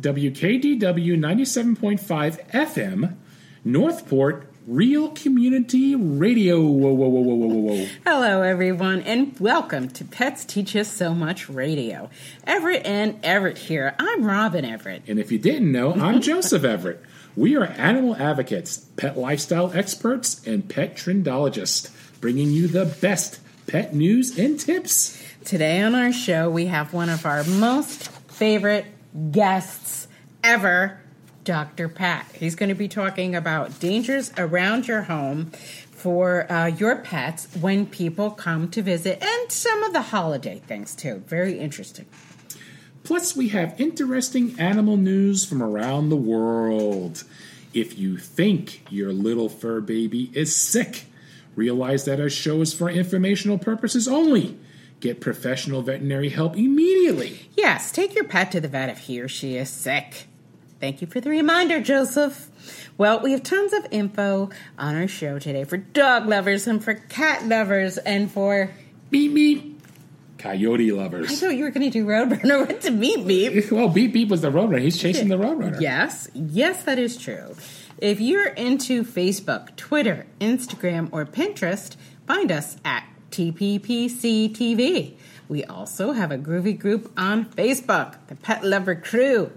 WKDW 97.5 FM, Northport Real Community Radio. Whoa, whoa, whoa, whoa, whoa, whoa, whoa. Hello, everyone, and welcome to Pets Teach Us So Much Radio. Everett and Everett here. I'm Robbin Everett. And if you didn't know, I'm Joseph Everett. We are animal advocates, pet lifestyle experts, and pet trendologists, bringing you the best pet news and tips. Today on our show, we have one of our most favorite guests ever, Dr. Pat. He's going to be talking about dangers around your home for uh, your pets when people come to visit and some of the holiday things too. Very interesting. Plus, we have interesting animal news from around the world. If you think your little fur baby is sick, realize that our show is for informational purposes only. Get professional veterinary help immediately. Yes, take your pet to the vet if he or she is sick. Thank you for the reminder, Joseph. Well, we have tons of info on our show today for dog lovers and for cat lovers and for Beep beep. Coyote lovers. I thought you were going to do Roadrunner with the meat beep. Well, Beep Beep was the roadrunner. He's chasing the roadrunner. Yes, yes, that is true. If you're into Facebook, Twitter, Instagram, or Pinterest, find us at TPPC TV. We also have a groovy group on Facebook, the Pet Lover Crew.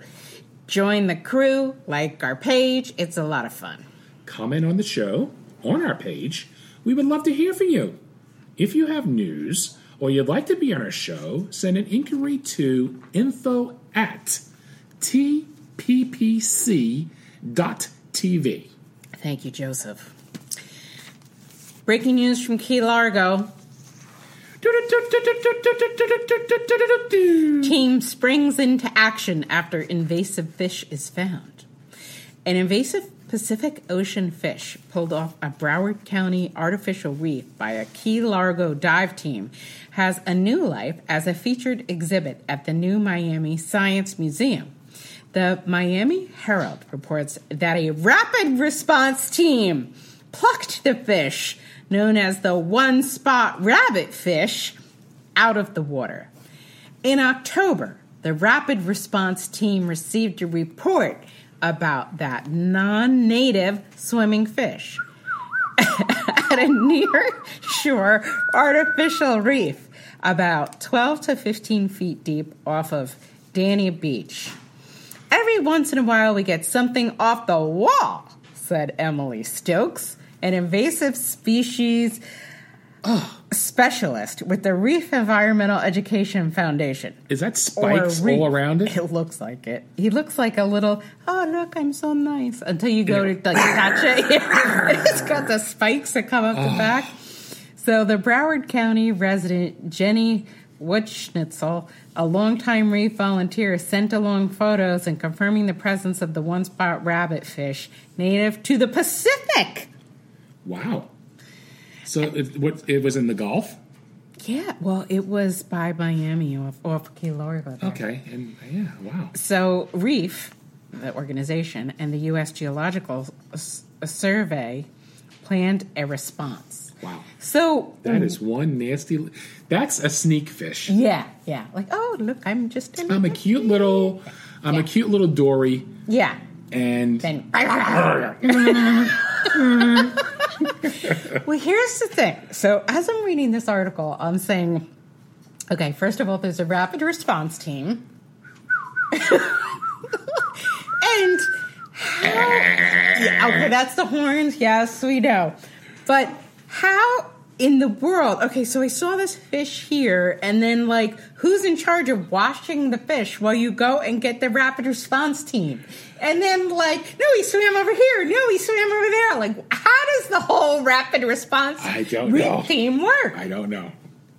Join the crew, like our page, it's a lot of fun. Comment on the show on our page. We would love to hear from you. If you have news or you'd like to be on our show, send an inquiry to info at tppc.tv. Thank you, Joseph. Breaking news from Key Largo. Team springs into action after invasive fish is found. An invasive Pacific Ocean fish pulled off a Broward County artificial reef by a Key Largo dive team has a new life as a featured exhibit at the new Miami Science Museum. The Miami Herald reports that a rapid response team plucked the fish, known as the one spot rabbit fish, out of the water. In October, the rapid response team received a report about that non native swimming fish at a near shore artificial reef about 12 to 15 feet deep off of Dania Beach. Every once in a while, we get something off the wall, said Emily Stokes, an invasive species specialist with the Reef Environmental Education Foundation. Is that spikes all around it? It looks like it. He looks like a little, oh, look, I'm so nice. Until you go to like, touch it. it's got the spikes that come up the back. So the Broward County resident, Jenny Wutschnitzel, a longtime reef volunteer, sent along photos and confirming the presence of the one spot rabbit fish native to the Pacific. Wow. So it, what, it was in the Gulf? Yeah, well, it was by Miami off, off Key Largo. there. Okay. And yeah, wow. So, REEF, the organization, and the U.S. Geological S- uh, Survey planned a response. Wow. So, That mm. is one nasty. That's a sneak fish. yeah, yeah. Like, oh, look, I'm just in. I'm a cute little. I'm a cute little Dory, yeah. and Then. well, here's the thing. So, as I'm reading this article, I'm saying, okay, first of all, there's a rapid response team. and how, yeah, okay, that's the horns. Yes, we know. But how in the world? Okay, so I saw this fish here, and then like, who's in charge of washing the fish while you go and get the rapid response team? And then like, no, he swam over here. No, he swam over there. Like, how does the whole rapid response I don't know. team work? I don't know.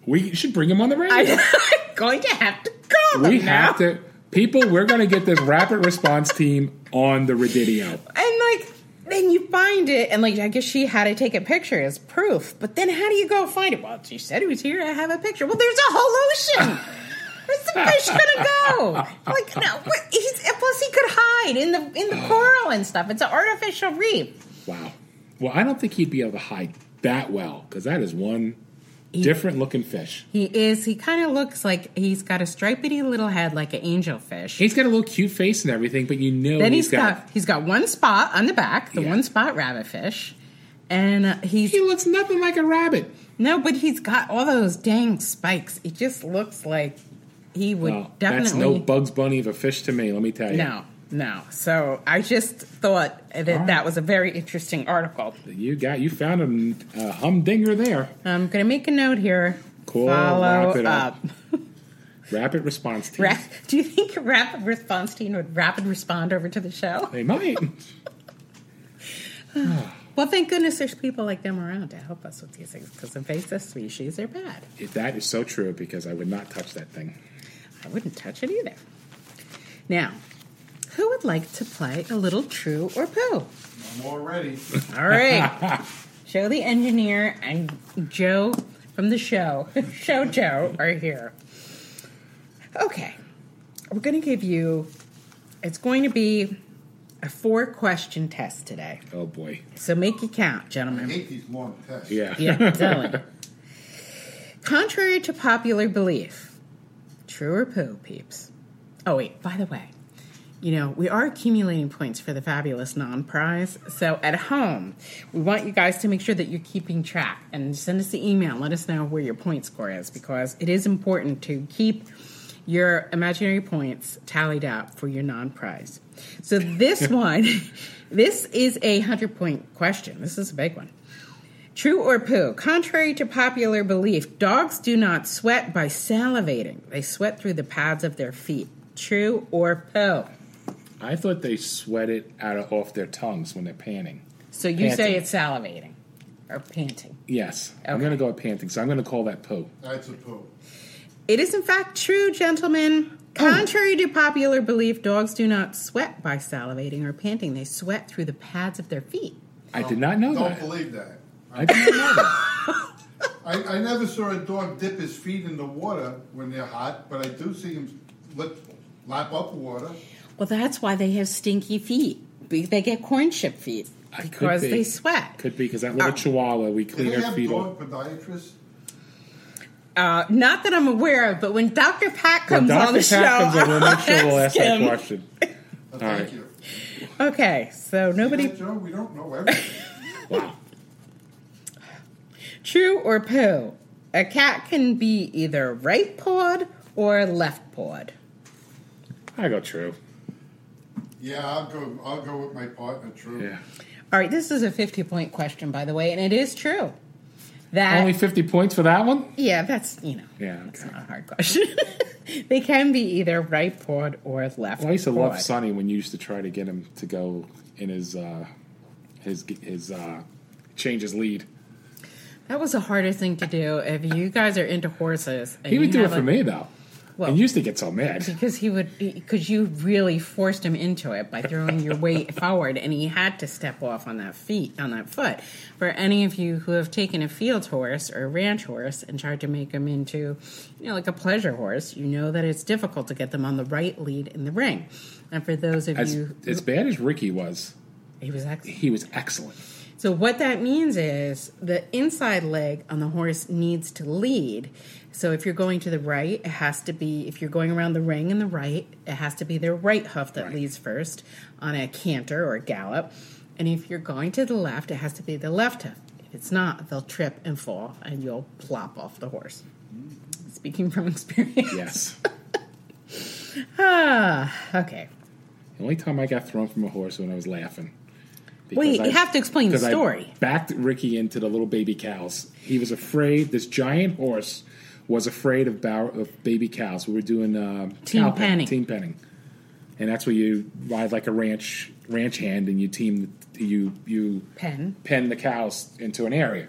We should bring him on the radio. I'm going to have to call we now. have to. People, we're going to get this rapid response team on the Radidio. And like, then you find it, and like, I guess she had to take a picture as proof. But then, how do you go find it? Well, she said he was here. I have a picture. Well, there's a whole ocean. Where's the fish gonna go? Like, no. What, he's, plus, he could hide in the in the coral and stuff. It's an artificial reef. Wow. Well, I don't think he'd be able to hide that well because that is one Different looking fish. He is. He kind of looks like he's got a stripedy little head like an angelfish. He's got a little cute face and everything, but you know then he's he's got, he's got one spot on the back, the Yeah. one spot rabbitfish, and uh, he's he looks nothing like a rabbit. no, but he's got all those dang spikes. It just looks like he would Well, definitely that's no Bugs Bunny of a fish to me. Let me tell you. no, no. So I just thought that right. that was a very interesting article. You got you found a, a humdinger there. I'm going to make a note here. Cool, Follow wrap it up. up. Rapid response team. Ra- Do you think a rapid response team would rapid respond over to the show? They might. Ah. Well, thank goodness there's people like them around to help us with these things because invasive species are bad. If that is so true because I would not touch that thing. I wouldn't touch it either. Now, who would like to play a little true or poo? I'm all ready. All right. Joe the engineer and Joe from the show, Show Joe, are here. Okay. We're going to give you, it's going to be a four question test today. Oh boy. So make it count, I gentlemen. hate these long tests. Yeah. Yeah, I'm telling you. Contrary to popular belief, true or poo, peeps. Oh, wait, by the way, you know, we are accumulating points for the fabulous non prize. So at home, we want you guys to make sure that you're keeping track and send us the email. Let us know where your point score is because it is important to keep your imaginary points tallied up for your non prize. So this one, this is a 100 point question. This is a big one. True or poo? Contrary to popular belief, dogs do not sweat by salivating. They sweat through the pads of their feet. True or poo? I thought they sweat it out of, off their tongues when they're panting. So you say it's salivating or panting. Yes. I'm Okay. going to go with panting, so I'm going to call that poo. That's a poo. It is in fact true, gentlemen. Oh. Contrary to popular belief, dogs do not sweat by salivating or panting. They sweat through the pads of their feet. I did not know Don't that. believe that. I did not know that. I, I never saw a dog dip his feet in the water when they're hot, but I do see him lip, lap up water. Well, that's why they have stinky feet. They get corn chip feet I because be. they sweat. Could be because that little Oh. chihuahua, we Do clean they her have feet dog off. podiatrists? Uh, not that I'm aware of, but when Dr. Pat When comes on Dr. the Pat show, comes on, we'll make sure we'll I'll ask that question. Uh, All thank right. you. Okay, so nobody. Yeah, Joe, we don't know everything. Wow. True or poo? A cat can be either right pawed or left pawed. I go true. Yeah, I'll go. I'll go with my partner. True. Yeah. All right, this is a 50 point question, by the way, and it is true. That Only 50 points for that one? yeah, that's you know, Yeah, it's okay. not a hard question. they can be either right pawed or left. Well, I used to pawed. love Sonny when you used to try to get him to go in his uh, his his uh, change his lead. That was the hardest thing to do. If you guys are into horses, and He would do it for a- me though. Well- and used to get so mad. because he would because you really forced him into it by throwing your weight forward and he had to step off on that feet on that foot for any of you who have taken a field horse or a ranch horse and tried to make them into you know like a pleasure horse you know that it's difficult to get them on the right lead in the ring and for those of As you as bad as Ricky was, he was excellent he was excellent. So what that means is the inside leg on the horse needs to lead. So if you're going to the right, it has to be if you're going around the ring in the right, it has to be their right hoof that Right. leads first on a canter or a gallop. And if you're going to the left, it has to be the left hoof. If it's not, they'll trip and fall and you'll plop off the horse. Speaking from experience. Yes. Ah, okay. the only time I got thrown from a horse when I was laughing. Wait, Because you have to explain the because I story. backed Ricky into the little baby cows. He was afraid. This giant horse was afraid of, bow, of baby cows. We were doing uh, Team penning. team penning, and that's where you ride like a ranch ranch hand, and you team you you Pen. pen the cows into an area.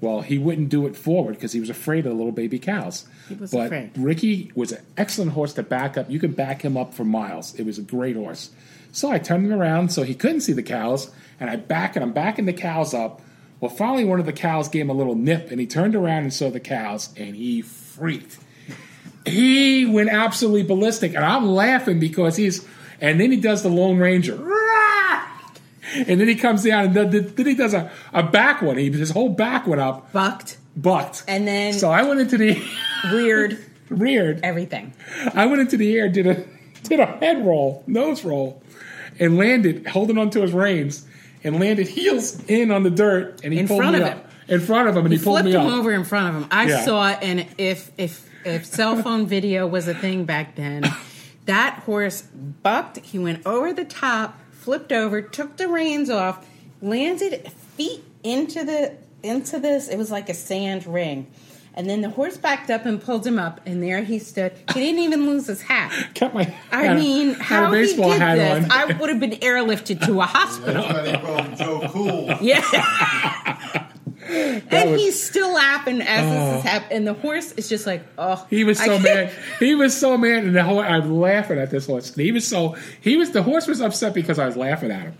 Well, he wouldn't do it forward because he was afraid of the little baby cows. He was but afraid. Ricky was an excellent horse to back up. You could back him up for miles. It was a great horse. So I turned him around so he couldn't see the cows, and I back and I'm backing the cows up. Well, finally, one of the cows gave him a little nip, and he turned around and saw the cows, and he freaked. He went absolutely ballistic, and I'm laughing because he's. And then he does the Lone Ranger. And then he comes down and then he does a, a back one. He, his whole back went up. Bucked. bucked. And then- so I went into the Weird reared. everything. I went into the air, did a did a head roll, nose roll, and landed holding onto his reins and landed heels in on the dirt and he In pulled front me of up. him. In front of him and he, pulled Flipped me up. over in front of him. I Yeah. saw it, and if if if cell phone video was a thing back then, that horse bucked. He went over the top, flipped over, took the reins off, landed feet into the into this. It was like a sand ring. And then the horse backed up and pulled him up, and there he stood. He didn't even lose his hat. Kept my I had mean, had a how he baseball did hat this, on. I would have been airlifted to a hospital. That's why they call him Joe Cool. Yeah. and was- he's still laughing as this is oh. happening. And the horse is just like, oh. He was so mad. He was so mad, and the whole I'm laughing at this horse. He was so he was the horse was upset because I was laughing at him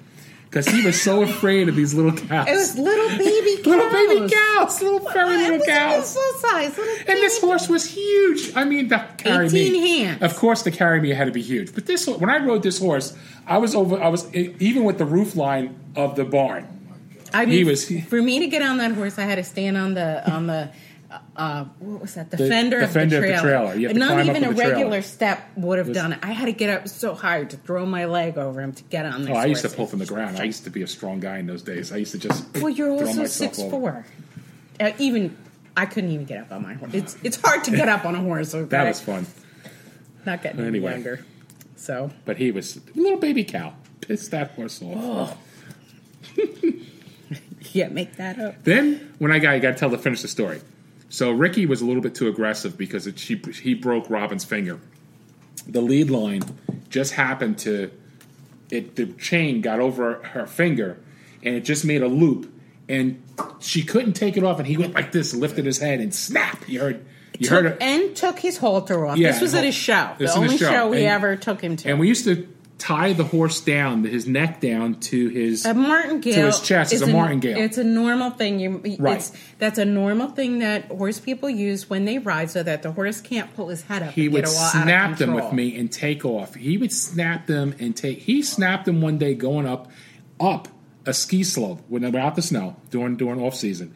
because he was so afraid of these little cows. It was little baby cows. little baby cows, little It little cows. full size. Little And this horse was huge. I mean, to carry 18 me. hands. Of course, to carry me had to be huge. But this, when I rode this horse, I was over. I was even with the roof line of the barn. I mean, he was- for me to get on that horse, I had to stand on the on the uh, what was that? The, The- fender, the of, fender the of the trailer. You have to Not climb up even a trailer. regular step would have Was- done it. I had to get up so high to throw my leg over him to get on Oh, I used to pull from the ground. I used to be a strong guy in those days. I used to just. Well, you're also six over. four. Uh, even I couldn't even get up on my horse. It's it's hard to get up on a horse. Okay? That was fun. Not getting any Anyway. younger. So But he was a little baby cow. Pissed that horse off. yeah, make that up. Then when I got, I got to tell to finish the story. So Ricky was a little bit too aggressive because it, she he broke Robbin's finger. The lead line just happened to it. The chain got over her finger, and it just made a loop, and she couldn't take it off. And he went like this, lifted his head, and snap! You heard, you heard Took, it. and took his halter off. Yeah, this was at his show. The this is his only show. show, we And- ever took him to. And we used to tie the horse down, his neck down to his. a martingale his chest is is a martingale. It's a normal thing. You, Right. It's, that's a normal thing that horse people use when they ride, so that the horse can't pull his head up. he would get a while out of snap them with me and take off. He would snap them and take. He snapped them one day going up, up a ski slope when they out the snow during during off season,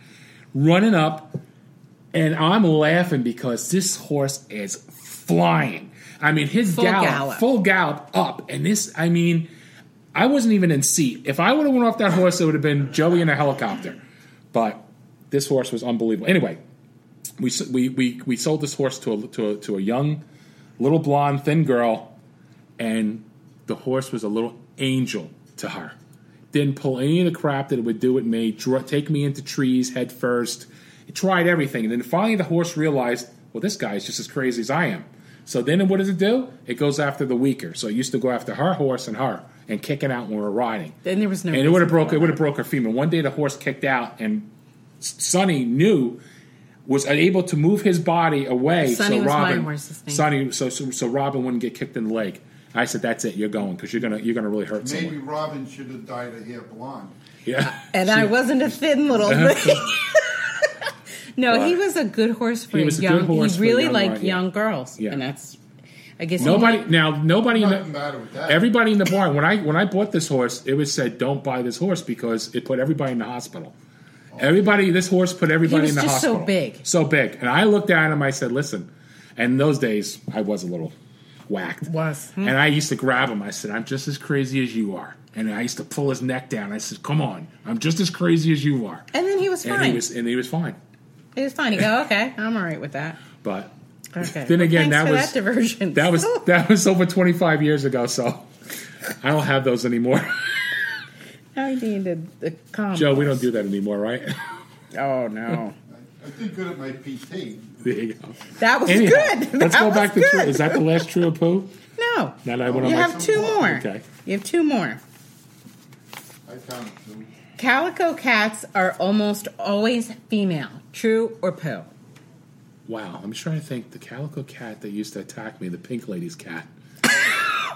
running up, and I'm laughing because this horse is flying. I mean, his Full gallop, gallop. full gallop up, and this. I mean, I wasn't even in seat. If I would have went off that horse, it would have been Joey in a helicopter. But this horse was unbelievable. Anyway, we we we, we sold this horse to a, to a to a young, little blonde, thin girl, and the horse was a little angel to her. Didn't pull any of the crap that it would do with me. Dr- take me into trees head first. It tried everything, and then finally the horse realized, well, this guy is just as crazy as I am. So then, what does it do? It goes after the weaker. So it used to go after her horse and her, and kicking out when we were riding Then there was no. and it would have reason broke it would have broke her femur. One day the horse kicked out, and Sonny knew was able to move his body away. Sonny so was my Robbin, horse's. Sonny, so, so so Robbin wouldn't get kicked in the leg. I said, "That's it. You're going because you're gonna you're gonna really hurt Maybe someone." Robbin should have dyed her hair blonde. Yeah, And I wasn't a thin little thing. no, he was a good horse for He was a young. good horse he for really young liked ride, yeah. young girls, Yeah. and that's. I guess nobody He, now nobody in the, matter with that. everybody in the barn when I when I bought this horse, it was said, "Don't buy this horse because it put everybody in the hospital." Everybody, this horse put everybody was in the just so big. so big. And I looked at him. I said, "Listen." And in those days, I was a little whacked. Was. Hmm. And I used to grab him. I said, I'm just as crazy as you are. And I used to pull his neck down. I said, Come on, I'm just as crazy as you are. and then he was fine. And he was and he was fine. He was fine. You oh, go, okay, I'm all right with that. But Okay. Then Well, again, thanks that was- that diversion. that was that was over 25 years ago, so I don't have those anymore. I needed the combo. Joe, we don't do that anymore, right? Oh no, I did good at my PT. there you go. that was Anyhow, good. let's That go was back to good. true. Is that the last true or poo? no? Now that I went on You my have two oh, more. Okay. You have two more. I counted two. Calico cats are almost always female. True or poo? Wow, I'm trying to think. The calico cat that used to attack me, the pink lady's cat.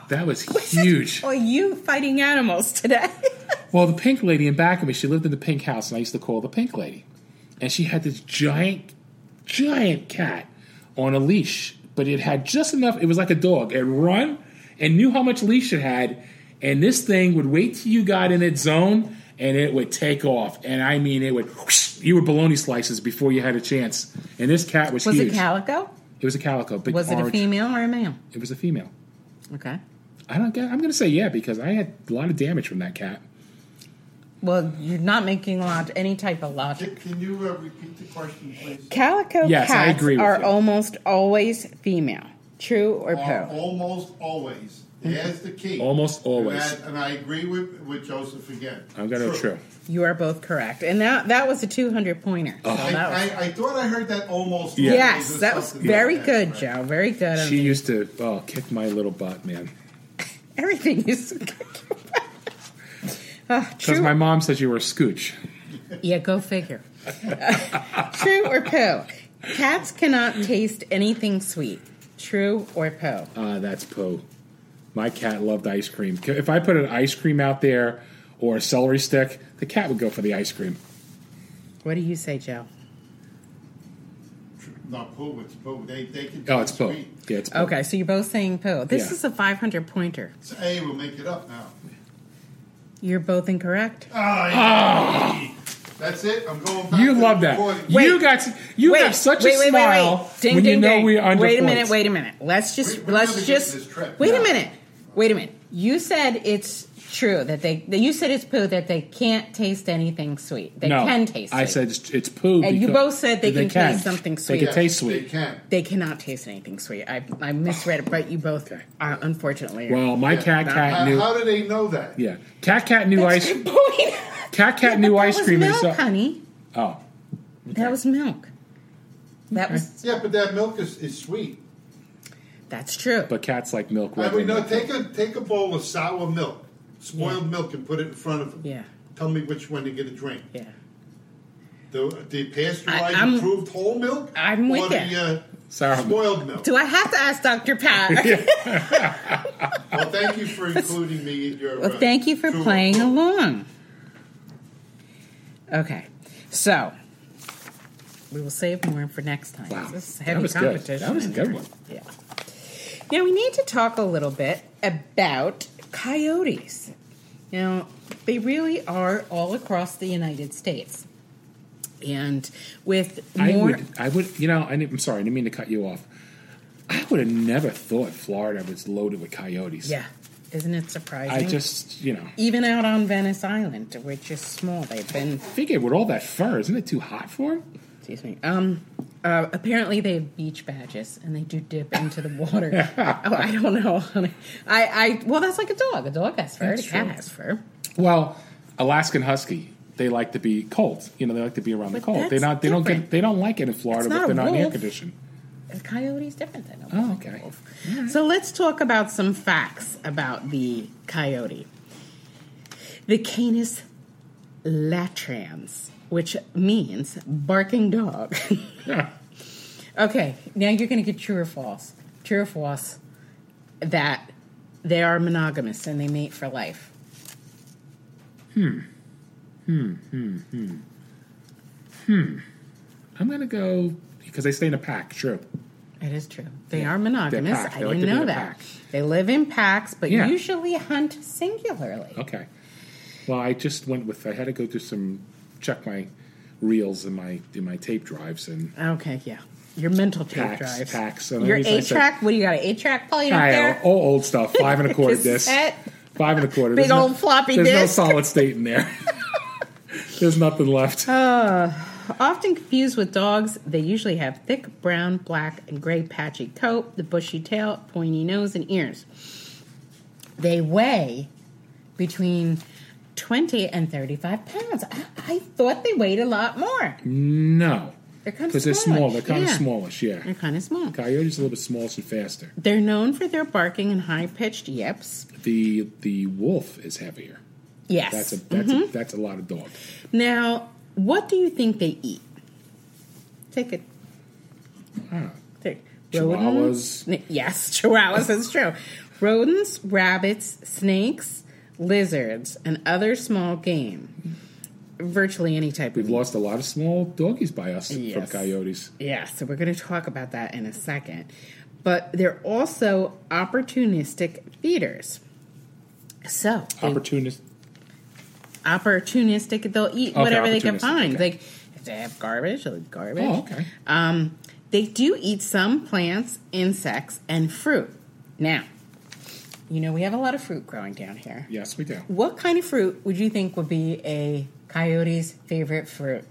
That was huge. Are you fighting animals today? Well, the pink lady in back of me, she lived in the pink house, and I used to call her the pink lady. And she had this giant, giant cat on a leash, but it had just enough. It was like a dog. It run and knew how much leash it had, and this thing would wait till you got in its zone, and it would take off. And I mean, it would whoosh, you were bologna slices before you had a chance. And this cat was, Was huge. it calico? It was a calico. Big Was it a female or a male? It was a female. Okay. I don't get. I'm going to say yeah because I had a lot of damage from that cat. Well, you're not making log- any type of logic. Can you uh, repeat the question, please? Calico Yes, I cats agree with are you. almost always female. True or Are po? almost always. There's the key. Almost always. And I, and I agree with, with Joseph again. I'm going to true. You are both correct, and that that was a 200 pointer. So I, was, I, I thought I heard that almost. Yeah. yes, that was very like that, good, right. Joe. Very good. She the- used to oh kick my little butt, man. everything is. uh, Because true. my mom says you were a scooch. Yeah, go figure. True or po? Cats cannot taste anything sweet. True or po? Uh, that's Poe. My cat loved ice cream. If I put an ice cream out there or a celery stick, the cat would go for the ice cream. What do you say, Joe? No, poo, it's poo. They, they can Oh, it's taste Poe. sweet. Yeah, it's Poe. Okay, so you're both saying po. This Yeah. is a 500 pointer. So, hey, we'll make it up now. You're both incorrect. Ah, That's it. I'm going back. You to love that. recording. You got you have such a smile Ding, when ding, you know ding. we're under Wait a points. minute. Wait a minute. Let's just We- we're let's just getting this trip. wait No. a minute. Wait a minute. You said it's true that they that you said it's poo that they can't taste anything sweet. They no, can taste. I sweet. said it's, it's poo. And you both said they can taste something sweet. They sweet. can Yes, taste They can. they cannot taste anything sweet. I I misread it, but you both Okay. uh, unfortunately. Well, my Yeah. cat cat How, knew. how do they know that? yeah, cat cat knew That's ice. point. Cat cat Yeah, knew ice cream. milk, and so, honey. oh, That was milk. That was Yeah, but that milk is, is sweet. That's true. but cats like milk. I regular mean, no, milk. take a take a bowl of sour milk, spoiled Yeah. milk, and put it in front of them. yeah, Tell me which one to get a drink. yeah. The the pasteurized I'm- improved whole milk, I'm with or the ya. uh, Sour spoiled milk. Do I have to ask Dr. Pat? Well, thank you for including me in your. Well, uh, thank you for true playing report. along. Okay, so we will save more for next time. Wow. This is That heavy was good. That was a good one. Yeah. Now we need to talk a little bit about coyotes. Now they really are all across the United States, and with I more. would, I would, you know, I I'm sorry, I didn't mean to cut you off. I would have never thought Florida was loaded with coyotes. yeah, isn't it surprising? I just, you know, even out on Venice Island, which is small, they've been figured with all that fur, isn't it too hot for them? Excuse me. Um, uh, apparently they have beach badges and they do dip into the water. oh, I don't know. I, I, well, that's like a dog. A dog has fur. That's a cat true. has fur. Well, Alaskan Husky, they like to be cold. You know, they like to be around the cold. They not, they don't get, they don't like it in Florida, but not they're not in air wolf. conditioned. A coyote's different than a wolf. Oh, okay. So let's talk about some facts about the coyote. The Canis latrans, which means barking dog. okay, now you're going to get true or false. True or false that they are monogamous and they mate for life. Hmm. Hmm, hmm, hmm. Hmm. I'm going to go because they stay in a pack. True. It is true. They Yeah, are monogamous. I didn't know that. They live in packs, but Yeah. usually hunt singularly. Okay. Well, I just went with. I had to go through some check my reels in my in my tape drives and Okay, yeah. Your mental tape packs drives. packs. So Your that means I eight track. What do you got? An eight track playing up there? all old stuff. Five and a quarter disc. Five and a quarter. Big There's old floppy There's disk. no solid state in there. there's nothing left. Uh, often confused with dogs, they usually have thick brown, black, and gray patchy coat, the bushy tail, pointy nose, and ears. They weigh between 20 and 35 pounds. I, I thought they weighed a lot more. no, They're kind of because they're small. They're kind yeah. of smallish. Yeah. They're kind of small. Coyotes are a little bit smallish and faster. They're known for their barking and high pitched yips. The the wolf is heavier. Yes. That's a that's Mm-hmm. a, that's a lot of dog. Now, what do you think they eat? Take it. Ah, Take Chihuahuas. Rodents- Yes, chihuahuas. That's true. Rodents, rabbits, snakes, lizards, and other small game. Virtually any type of We've of. lost a lot of small doggies by us from coyotes. Yeah, so we're going to talk about that in a second. But they're also opportunistic feeders. So, Opportunistic. Opportunistic. They'll eat Okay, whatever they can find. okay. Like if they have garbage, like garbage. Oh, okay. Um, they do eat some plants, insects, and fruit. Now, you know we have a lot of fruit growing down here. Yes, we do. What kind of fruit would you think would be a coyote's favorite fruit?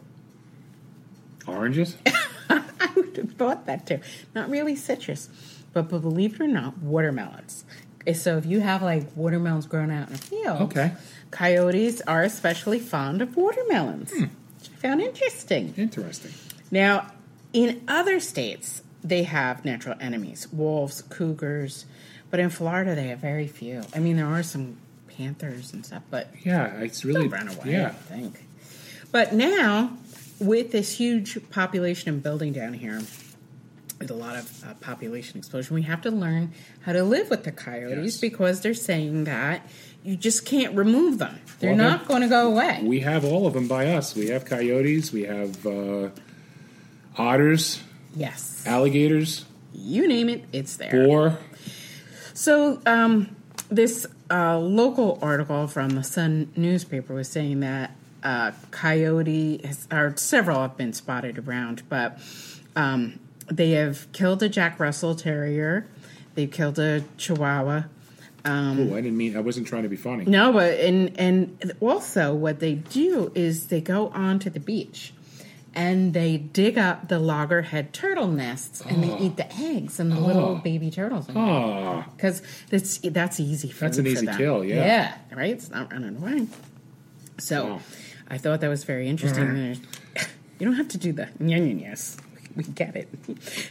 Oranges? I would have thought that too. Not really citrus, but, but believe it or not, watermelons. Eh, So if you have like watermelons grown out in a field, Okay. coyotes are especially fond of watermelons, which I found interesting. Interesting. Now, in other states, they have natural enemies wolves, cougars, but in Florida, they have very few. I mean, there are some panthers and stuff, but Yeah, it's really. run away, I think. But now, with this huge population and building down here, with a lot of uh, population explosion, we have to learn how to live with the coyotes Yes. because they're saying that you just can't remove them. They're Well, not going to go away. We have all of them by us. We have coyotes, we have uh, otters, yes. alligators, You name it, it's there. boar. So, um, this uh, local article from the Sun newspaper was saying that uh, coyote, has, or several have been spotted around, but um, they have killed a Jack Russell Terrier, they've killed a Chihuahua. oh, I didn't mean. I wasn't trying to be funny. No, but and and also what they do is they go onto the beach. And they dig up the loggerhead turtle nests and they ah. eat the eggs and the ah. little baby turtles. Oh, ah. because that's that's easy. Food That's an easy them. kill, yeah. yeah, right. It's not running away. So. I thought that was very interesting. There's- You don't have to do the yes. We get it.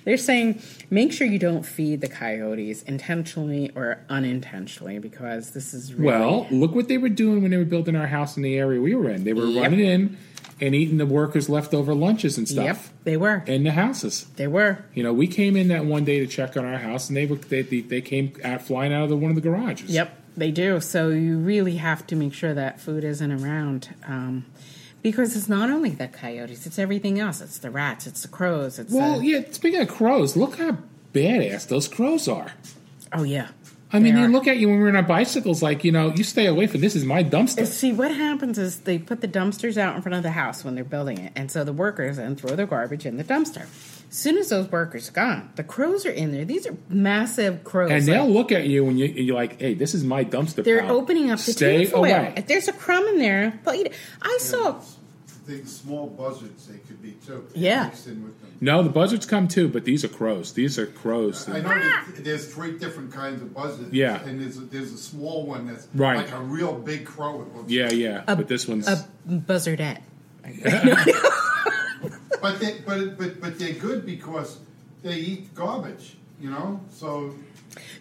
They're saying make sure you don't feed the coyotes intentionally or unintentionally because this is really, well, look what they were doing when they were building our house in the area we were in. They were Yep. running in and eating the workers' leftover lunches and stuff Yep, they were. in the houses. They were. You know, we came in that one day to check on our house, and they were they, they, they came out flying out of the, one of the garages. Yep, they do. So you really have to make sure that food isn't around. Um, because it's not only the coyotes, it's everything else. It's the rats, it's the crows, it's Well, the, yeah. Speaking of crows, look how badass those crows are. Oh yeah. I mean, They they look at you when we're on our bicycles, like you know, you stay away from this. Is my dumpster? See what happens is they put the dumpsters out in front of the house when they're building it, and so the workers then throw their garbage in the dumpster. As soon as those workers are gone, the crows are in there. These are massive crows. and they'll look at you when you, you're like, "Hey, this is my dumpster." they're pal. opening up the Stay tinfoil. away. If there's a crumb in there, it. I saw. The small buzzards they could be too. Yeah. Mixed in with them. No, the buzzards come too, but these are crows. These are crows. I know that there's three different kinds of buzzards. Yeah. And there's a, there's a small one that's Right. like a real big crow. It looks Yeah, yeah. A- but this one's A buzzardette. But they, but but but they're good because they eat garbage. You know. So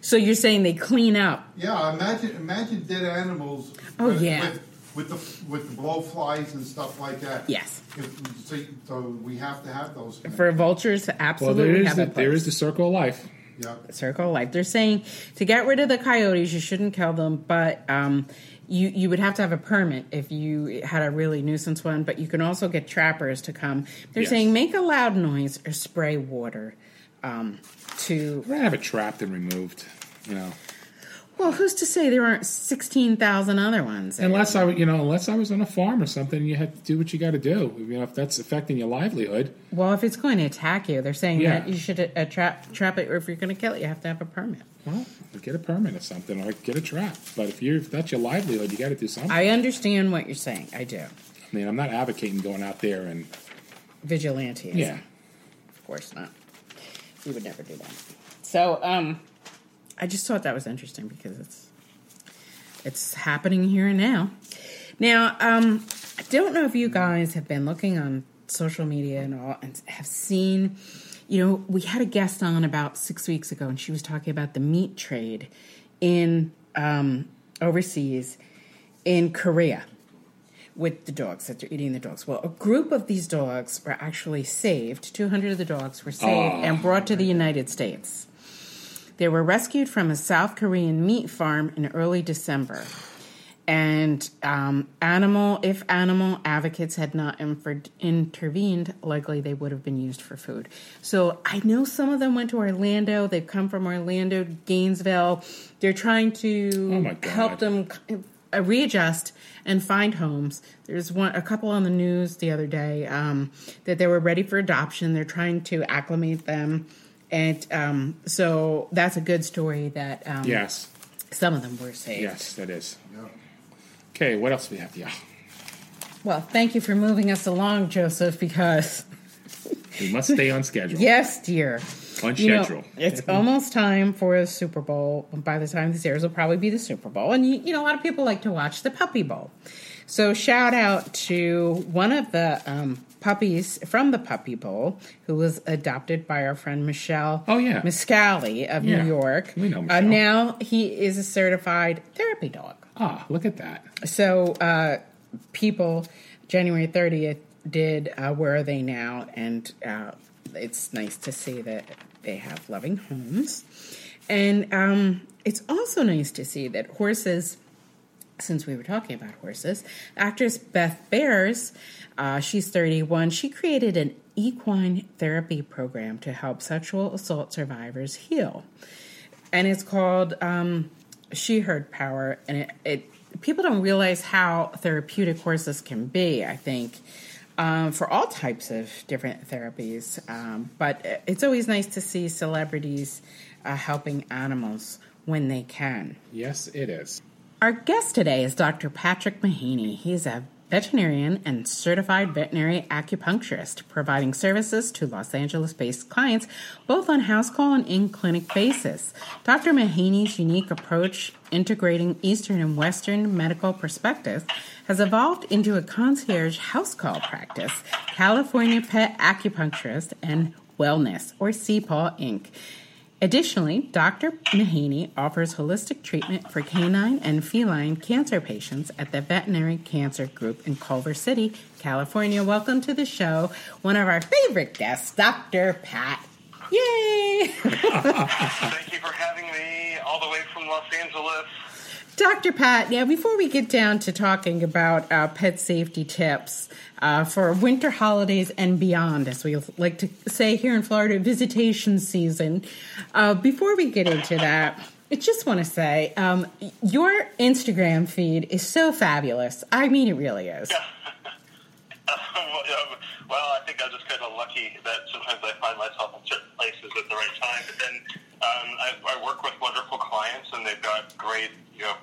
So you're saying they clean up? yeah, imagine imagine dead animals. Oh, with, yeah. With, with the with the blowflies and stuff like that. Yes. If- so, so we have to have those. things. For vultures, well, absolutely there is have the, a there is the circle of life. yeah. circle of life. They're saying to get rid of the coyotes, you shouldn't kill them, but um, you you would have to have a permit if you had a really nuisance one. But you can also get trappers to come. They're Yes. saying make a loud noise or spray water um, to. I'd rather have it trapped and removed. You know, Well, who's to say there aren't sixteen thousand other ones? unless I, you know, unless I was on a farm or something, you have to do what you got to do. You know, if that's affecting your livelihood. well, if it's going to attack you, they're saying Yeah. that you should uh, trap trap it, or if you're going to kill it, you have to have a permit. Well, get a permit or something, or get a trap. But if you're if that's your livelihood, you got to do something. I, I understand what you're saying. I do. I mean, I'm not advocating going out there and Vigilantes. yeah. Of course not. We would never do that. So, um, I just thought that was interesting because it's it's happening here and now. Now, um, I don't know if you guys have been looking on social media and all and have seen. You know, we had a guest on about six weeks ago, and she was talking about the meat trade in um, overseas in Korea with the dogs that they're eating the dogs. Well, a group of these dogs were actually saved. 200 of the dogs were saved and brought to the United States. They were rescued from a South Korean meat farm in early December. And um, animal, if animal advocates had not infer- intervened, likely they would have been used for food. So I know some of them went to Orlando. They've come from Orlando, Gainesville. They're trying to Oh, help them uh, readjust and find homes. There's one, a couple on the news the other day um, that they were ready for adoption. They're trying to acclimate them, and um, so that's a good story. That um, Yes. some of them were saved. Yes, that is. Yeah. Okay, what else we have? Yeah. Well, thank you for moving us along, Joseph, because We must stay on schedule. yes, dear. On You know, schedule. it's almost time for the Super Bowl. By the time this airs, will probably be the Super Bowl, and you, you know a lot of people like to watch the Puppy Bowl. So shout out to one of the um, puppies from the Puppy Bowl who was adopted by our friend Michelle. Oh, yeah. Miscali of Yeah. New York. We know Uh, now he is a certified therapy dog. Ah, look at that. So uh, people, January 30th, did uh, Where Are They Now? And uh, it's nice to see that they have loving homes. And um, it's also nice to see that horses, since we were talking about horses, actress Beth Behrs, uh, she's 31, she created an equine therapy program to help sexual assault survivors heal and it's called um, She Heard Power, and it, it people don't realize how therapeutic horses can be. I think um, for all types of different therapies, um, but it's always nice to see celebrities uh, helping animals when they can. Yes, it is. Our guest today is Dr. Patrick Mahaney. He's a veterinarian and certified veterinary acupuncturist, providing services to Los Angeles based clients both on house call and in clinic basis. Dr. Mahaney's unique approach, integrating Eastern and Western medical perspectives, has evolved into a concierge house call practice, California Pet Acupuncturist, and Wellness, or CPAW Inc. Additionally, Dr. Mahaney offers holistic treatment for canine and feline cancer patients at the Veterinary Cancer Group in Culver City, California. Welcome to the show, one of our favorite guests, Dr. Pat. Yay! Thank you for having me all the way from Los Angeles. Dr. Pat, now before we get down to talking about uh, pet safety tips uh, for winter holidays and beyond, as we like to say here in Florida, visitation season, uh, before we get into that, I just want to say um, your Instagram feed is so fabulous. I mean, it really is. Well, I think I'm just kind of lucky that sometimes I find myself in certain places at the right time. But then um, I, I work with wonderful clients, and they've got great, you know,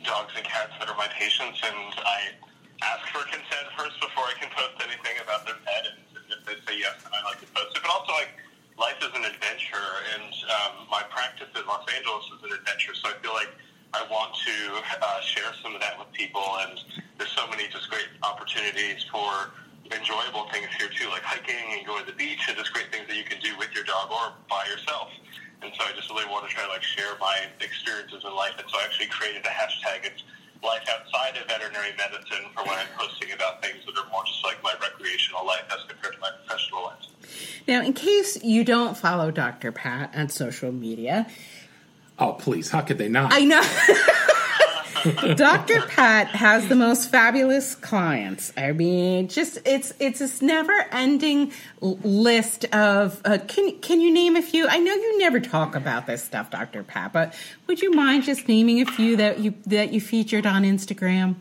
dogs and cats that are my patients, and I ask for consent first before I can post anything about their pet. And if they say yes, then I like to post it. But also, like, life is an adventure, and um, my practice in Los Angeles is an adventure. So I feel like I want to uh, share some of that with people, and there's so many just great opportunities for enjoyable things here too, like hiking and going to the beach, and just great things that you can do with your dog or by yourself. And so I just really want to try to like share my experiences in life, and so I actually created a hashtag. It's life outside of veterinary medicine for when I'm posting about things that are more just like my recreational life as compared to my professional life. Now, in case you don't follow Dr. Pat on social media, Oh, please. How could they not? I know. Dr. Pat has the most fabulous clients. I mean, just it's it's this never-ending list of. Uh, can can you name a few? I know you never talk about this stuff, Dr. Pat, but would you mind just naming a few that you that you featured on Instagram?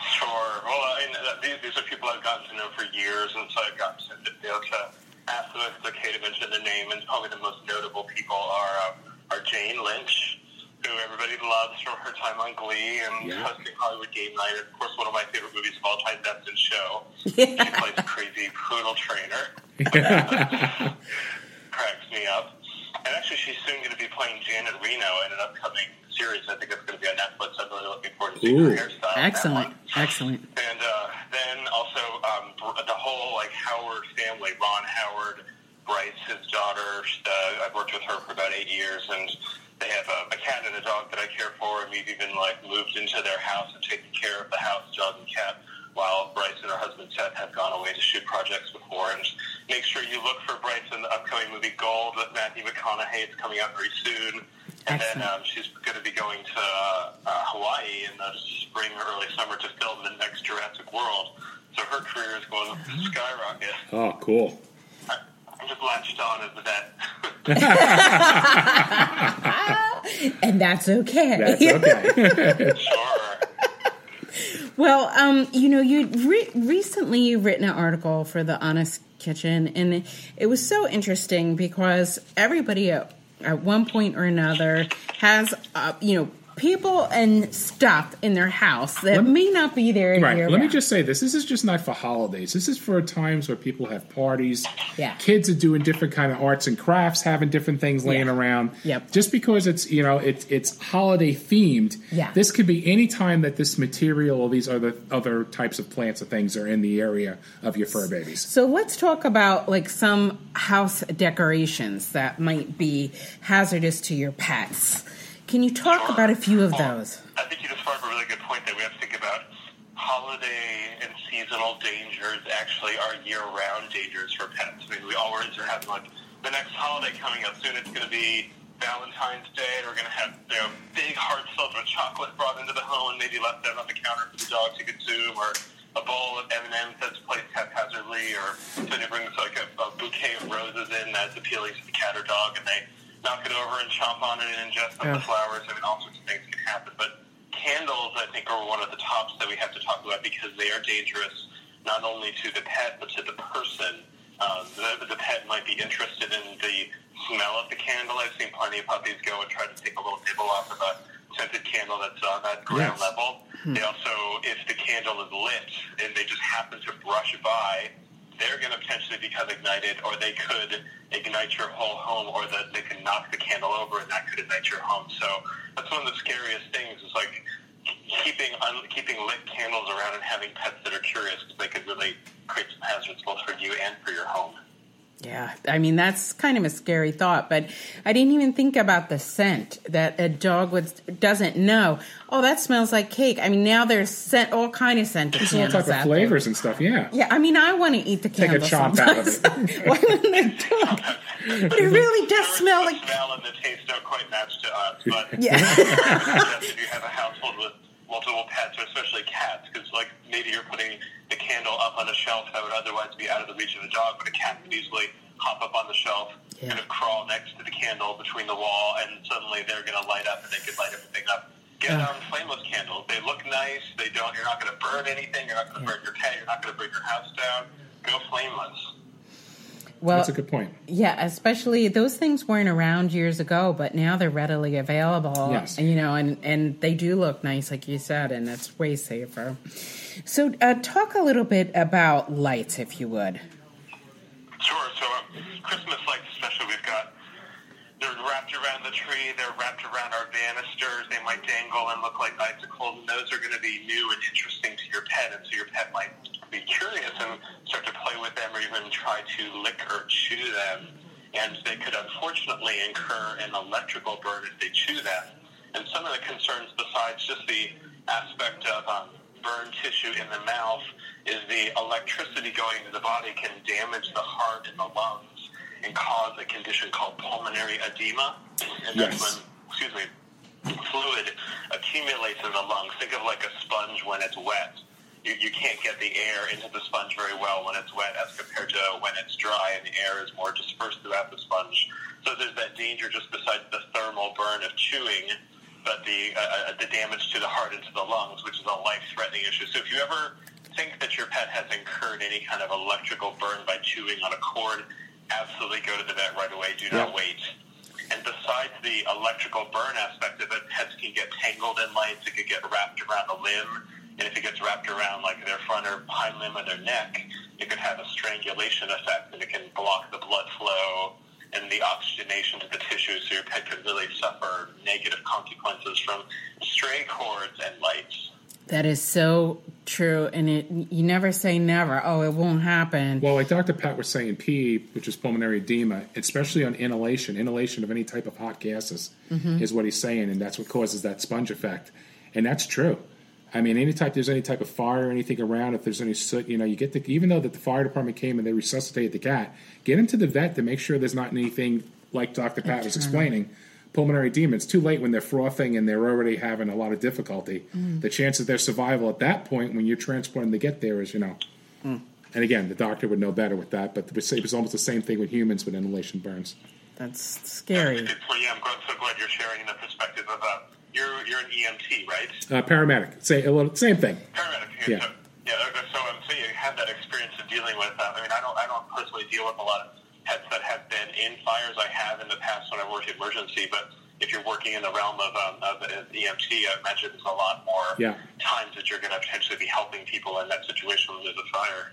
Sure. Well, I mean, these, these are people I've gotten to know for years, and so I've gotten to, you know, to it's okay to mention their name. And probably the most notable people are uh, are Jane Lynch, who everybody loves from her time on Glee and Yeah. hosting Hollywood Game Night. Of course, one of my favorite movies of all time, Best in Show. She plays a crazy poodle trainer. Uh, cracks me up. And actually, she's soon going to be playing Janet Reno in an upcoming series. I think it's going to be on Netflix. I'm really looking forward to seeing Ooh. her hairstyle. Excellent, excellent. And uh, then also um, Br- the whole like Howard family, Ron Howard, Bryce, his daughter. Uh, I've worked with her for about eight years, and they have a, a cat and a dog that I care for. And we've even like moved into their house and taken care of the house, dog and cat, while Bryce and her husband Seth have gone away to shoot projects before. And make sure you look for Bryce in the upcoming movie Gold with Matthew McConaughey. It's coming out very soon. And then um, she's going to be going to uh, uh, Hawaii in the spring or early summer to film the next Jurassic World. So her career is going to skyrocket. oh, cool. I, just latched on as the vet. And that's okay. That's okay. sure. Well, um, you know, you re- recently you've written an article for the Honest Kitchen, and it, it was so interesting because everybody at, at one point or another has, uh, you know, people and stuff in their house that Let may not be there. Right. Let me just say this. This is just not for holidays. This is for times where people have parties. Yeah. Kids are doing different kind of arts and crafts, having different things laying Yeah. around. Yep. Just because it's you know it's it's holiday themed. Yeah. This could be any time that this material or these other other types of plants or things are in the area of your fur babies. So let's talk about like some house decorations that might be hazardous to your pets. Can you talk about a few of those? Oh, I think you just brought up a really good point that we have to think about holiday and seasonal dangers actually are year-round dangers for pets. I mean, we always are having like the next holiday coming up soon. It's going to be Valentine's Day, and we're going to have you know big hearts filled with chocolate brought into the home and maybe left out on the counter for the dog to consume, or a bowl of M&Ms that's placed haphazardly, or somebody brings like a, a bouquet of roses in that's appealing to the cat or dog, and they knock it over and chomp on it and ingest of the flowers. I mean, all sorts of things can happen. But candles, I think, are one of the tops that we have to talk about because they are dangerous not only to the pet but to the person. Um, the, the pet might be interested in the smell of the candle. I've seen plenty of puppies go and try to take a little nibble off of a scented candle that's on that ground Yes. level. They also, if the candle is lit and they just happen to brush by, they're going to potentially become ignited, or they could ignite your whole home, or that they could knock the candle over, and that could ignite your home. So that's one of the scariest things. Is like keeping un, keeping lit candles around and having pets that are curious, because they could really create some hazards both for you and for your home. Yeah, I mean that's kind of a scary thought, but I didn't even think about the scent that a dog would doesn't know. Oh, that smells like cake. I mean, now there's scent, all kind of scented There's all candles type of out flavors and stuff. Yeah. Yeah, I mean, I want to eat the cake. Take a candle. chomp out of sometimes. Why wouldn't I do it? But it really does Sure, smell the like. smell and the taste don't quite match to us, but Yeah. suggest if you have a household with multiple pets, or especially cats, because like maybe you're putting the candle up on a shelf that would otherwise be out of the reach of a dog, but a cat could easily hop up on the shelf, Yeah. kind of crawl next to the candle between the wall, and suddenly they're going to light up, and they could light everything up. Get Yeah. um, flameless candles. They look nice. They don't. You're not going to burn anything. You're not going to burn your pet. You're not going to bring your house down. Go flameless. Well, That's a good point. yeah, especially those things weren't around years ago, but now they're readily available. Yes. You know, and and they do look nice, like you said, and it's way safer. So, uh, talk a little bit about lights, if you would. Sure. So um, Christmas lights, especially, we've got. They're wrapped around the tree. They're wrapped around our banisters. They might dangle and look like icicles, and those are going to be new and interesting to your pet, and so your pet might be curious and start to play with them, or even try to lick or chew them. And they could unfortunately incur an electrical burn if they chew them. And some of the concerns, besides just the aspect of um, burn tissue in the mouth, is the electricity going to the body can damage the heart and the lungs and cause a condition called pulmonary edema. And that's Yes. when, excuse me, fluid accumulates in the lungs. Think of like a sponge when it's wet. You, you can't get the air into the sponge very well when it's wet as compared to when it's dry and the air is more dispersed throughout the sponge. So there's that danger just besides the thermal burn of chewing, but the, uh, uh, the damage to the heart and to the lungs, which is a life-threatening issue. So if you ever think that your pet has incurred any kind of electrical burn by chewing on a cord, absolutely go to the vet right away. Do not Yeah. wait. And besides the electrical burn aspect of it, pets can get tangled in lights. It could get wrapped around a limb. And if it gets wrapped around like their front or hind limb of their neck, it could have a strangulation effect and it can block the blood flow and the oxygenation to the tissue. So your pet could really suffer negative consequences from stray cords and lights. That is so true, and it you never say never. Oh, it won't happen. Well, like Dr. Pat was saying, P, which is pulmonary edema, especially on inhalation, inhalation of any type of hot gases mm-hmm. is what he's saying, and that's what causes that sponge effect. And that's true. I mean, any type there's any type of fire or anything around, if there's any soot, you know, you get the even though that the fire department came and they resuscitated the cat, get him to the vet to make sure there's not anything like Dr. Pat was explaining. Pulmonary edema. It's too late when they're frothing and they're already having a lot of difficulty. Mm. The chance of their survival at that point, when you're transporting to get there, is you know, hmm. and again, the doctor would know better with that, but it was, it was almost the same thing with humans with inhalation burns. That's scary. It's, well, yeah, I'm so glad you're sharing the perspective of uh, you're you're an EMT, right? Uh, paramedic, say a little, same thing. Paramedic. Okay, Yeah. So, yeah. okay, So, um, so you have that experience of dealing with. Um, I mean, I don't. I don't personally deal with a lot of pets that have been in fires. I have in the past when I worked in emergency, but if you're working in the realm of, um, of EMT, I imagine there's a lot more Yeah. times that you're going to potentially be helping people in that situation when there's a fire.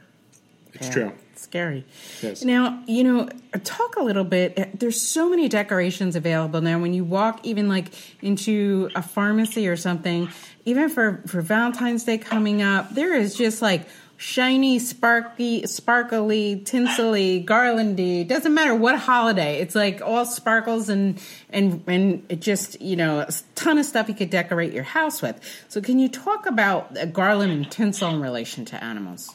It's Yeah, true. Scary. Yes. Now, you know, talk a little bit. Eh, there's so many decorations available now. When you walk even like into a pharmacy or something, even for, for Valentine's Day coming up, there is just like shiny, sparkly, sparkly, tinsely, garlandy. Doesn't matter what holiday. It's like all sparkles and and and it just you know a ton of stuff you could decorate your house with. So, can you talk about garland and tinsel in relation to animals?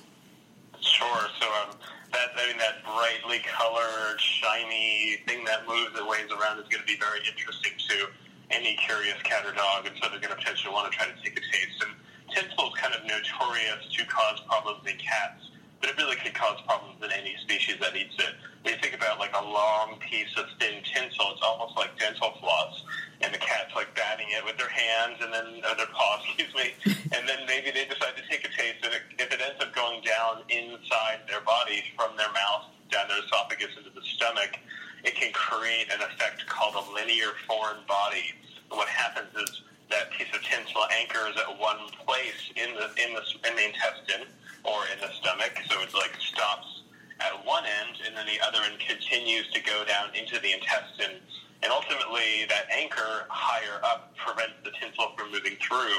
Sure. So um, that I mean that brightly colored, shiny thing that moves and waves around is going to be very interesting to any curious cat or dog, and so they're going to potentially want to try to take a taste. And tinsel is kind of notorious to cause problems in cats, but it really could cause problems in any species that eats it. When you think about like a long piece of thin tinsel, it's almost like dental floss, and the cat's like batting it with their hands and then or their paws, excuse me, and then maybe they decide to take a taste, and if it ends up going down inside their body from their mouth down their esophagus into the stomach, it can create an effect called a linear foreign body. What happens is that piece of tinsel anchors at one place in the in the in the intestine or in the stomach, so it like stops at one end, and then the other end continues to go down into the intestine. And ultimately, that anchor higher up prevents the tinsel from moving through.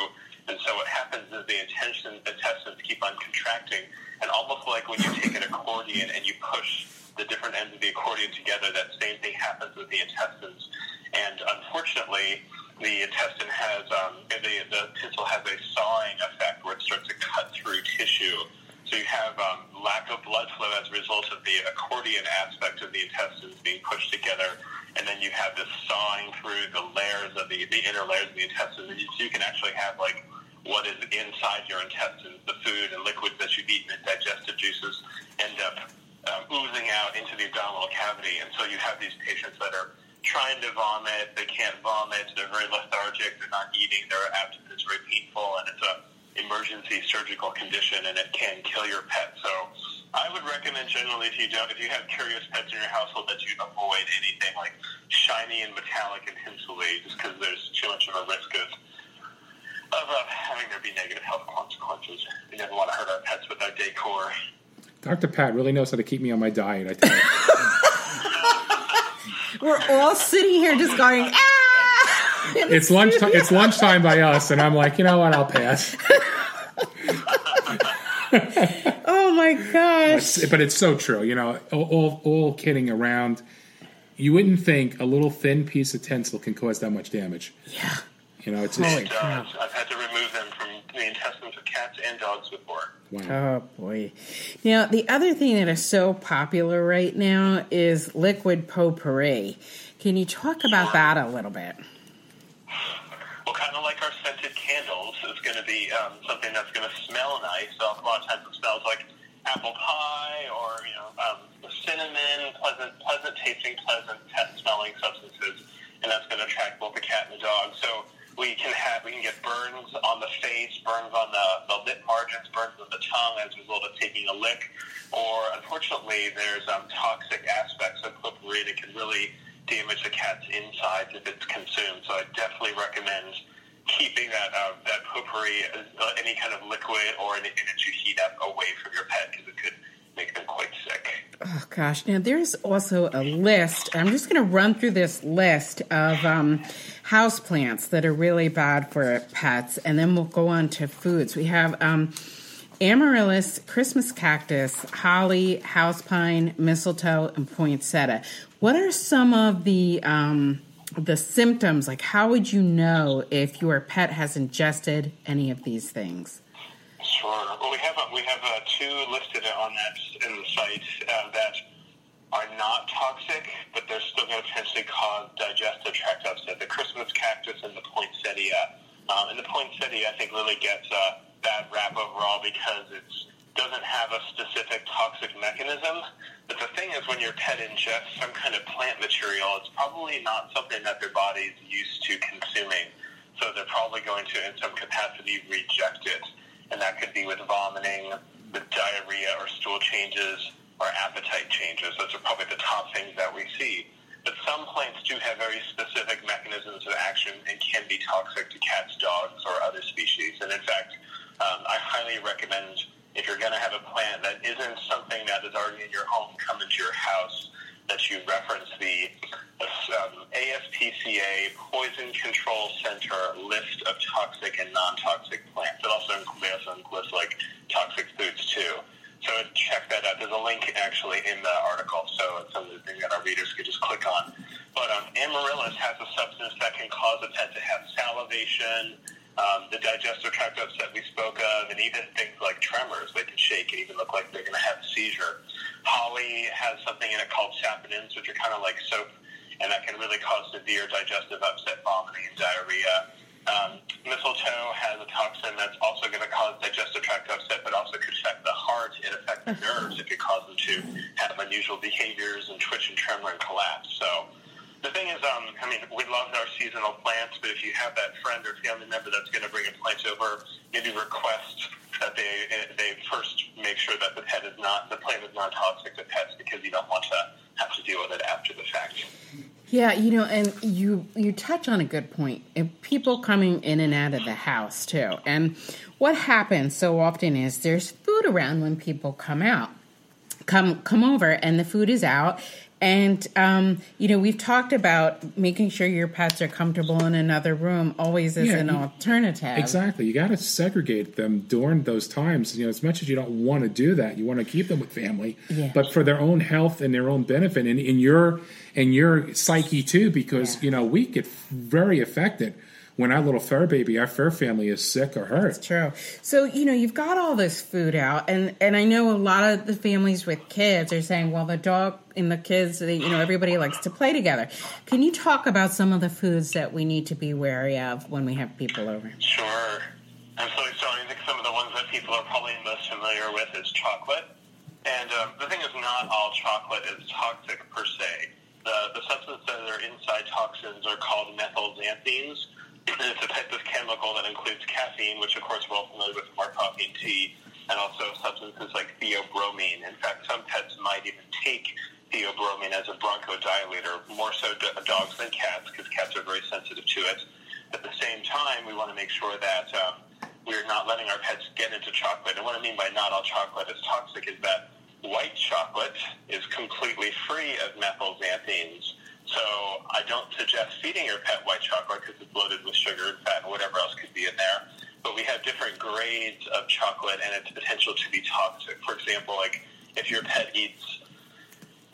And so what happens is the intestine, intestines keep on contracting, and almost like when you take an accordion and you push the different ends of the accordion together, that same thing happens with the intestines. And unfortunately, the intestine has um, the, the tinsel has a sawing effect where it starts to cut through tissue. So you have um, lack of blood flow as a result of the accordion aspect of the intestines being pushed together, and then you have this sawing through the layers of the, the inner layers of the intestines, and you, so you can actually have like what is inside your intestines, the food and liquids that you've eaten and digestive juices end up um, oozing out into the abdominal cavity, and so you have these patients that are trying to vomit, they can't vomit, they're very lethargic, they're not eating, their abdomen is very painful, and it's a emergency surgical condition, and it can kill your pet. So I would recommend generally if you don't, if you have curious pets in your household, that you avoid anything like shiny and metallic and tinsely, just because there's too much of a risk of of uh, having there be negative health consequences. We never want to hurt our pets with our decor. Dr. Pat really knows how to keep me on my diet, I tell you. We're all sitting here just going, ah! it's lunchtime it's lunchtime by us and I'm like, you know what, I'll pass. Oh my gosh. But it's so true, you know, all, all, all kidding around. You wouldn't think a little thin piece of tinsel can cause that much damage. Yeah. You know, it's Holy It does. I've had to remove them from the intestines of cats and dogs before. wow. Oh boy. Now, the other thing that is so popular right now is liquid potpourri. Can you talk about that a little bit? Well, kind of like our scented candles, it's going to be um, something that's going to smell nice. So a lot of times it smells like apple pie or you know um, cinnamon, pleasant, pleasant tasting, pleasant pet smelling substances, and that's going to attract both the cat and the dog. So we can have we can get burns on the face, burns on the, the lip margins, burns on the tongue as a result of taking a lick, or unfortunately there's um, toxic aspects of potpourri that can really damage the cat's insides if it's consumed. So I definitely recommend that uh, that potpourri, uh, any kind of liquid or anything that you heat up away from your pet because it could make them quite sick. Oh gosh. Now there's also a list. I'm just going to run through this list of um, house plants that are really bad for pets, and then we'll go on to foods. We have um, amaryllis, Christmas cactus, holly, house pine, mistletoe, and poinsettia. What are some of the um, the symptoms? Like, how would you know if your pet has ingested any of these things? Sure. Well, we have uh, we have uh, two listed on that in the site uh, that are not toxic, but they're still going to potentially cause digestive tract upset. The Christmas cactus and the poinsettia. Um, and the poinsettia, I think, really gets a bad rap overall because it doesn't have a specific toxic mechanism. But the thing is, when your pet ingests some kind of plant material, it's probably not something that their body's used to consuming. So they're probably going to, in some capacity, reject it. And that could be with vomiting, with diarrhea or stool changes, or appetite changes. Those are probably the top things that we see. But some plants do have very specific mechanisms of action and can be toxic to cats, dogs, or other species. And in fact, um, I highly recommend if you're going to have a plant that isn't something that is already in your home come into your house, that you reference the um, ASPCA Poison Control Center list of toxic and non-toxic plants. It also includes, includes like toxic foods too. So check that out. There's a link actually in the article, so it's something that our readers could just click on. But um, amaryllis has a substance that can cause a pet to have salivation, um, the digestive tract upset we spoke of, and even things like tremors. They can shake and even look like they're going to have a seizure. Holly has something in it called saponins, which are kind of like soap, and that can really cause severe digestive upset, vomiting, and diarrhea. Um, mistletoe has a toxin that's also going to cause digestive tract upset, but also could affect the heart. It affects the nerves. If it could cause them to have unusual behaviors and twitch and tremor and collapse. So the thing is, um, I mean, we love our seasonal plants, but if you have that friend or family member that's going to bring a plant over, maybe request that they they first make sure that the pet is not the plant is not toxic to pets because you don't want to have to deal with it after the fact. Yeah, you know, and you you touch on a good point. And people coming in and out of the house too. And what happens so often is there's food around when people come out, come come over, and the food is out. And um, you know, we've talked about making sure your pets are comfortable in another room always as Yeah, an you- alternative. Exactly. You got to segregate them during those times. You know, as much as you don't want to do that, you want to keep them with family, Yeah. but for their own health and their own benefit, and in your and your psyche too, because Yeah. you know we get very affected when our little fur baby, our fur family, is sick or hurt. That's True. So you know you've got all this food out, and and I know a lot of the families with kids are saying, well, the dog and the kids, they, you know, everybody likes to play together. Can you talk about some of the foods that we need to be wary of when we have people over? Sure. And so, so I think some of the ones that people are probably most familiar with is chocolate. And um, the thing is, not all chocolate is toxic per se. The, the substances that are inside toxins are called methylxanthines. It's a type of chemical that includes caffeine, which of course we're all familiar with from our coffee and tea, and also substances like theobromine. In fact, some pets might even take theobromine as a bronchodilator, more so do- dogs than cats, because cats are very sensitive to it. At the same time, we want to make sure that um, we're not letting our pets get into chocolate. And what I mean by not all chocolate is toxic is that white chocolate is completely free of methylxanthines. So I don't suggest feeding your pet white chocolate because it's loaded with sugar and fat and whatever else could be in there. But we have different grades of chocolate and its potential to be toxic. For example, like if your pet eats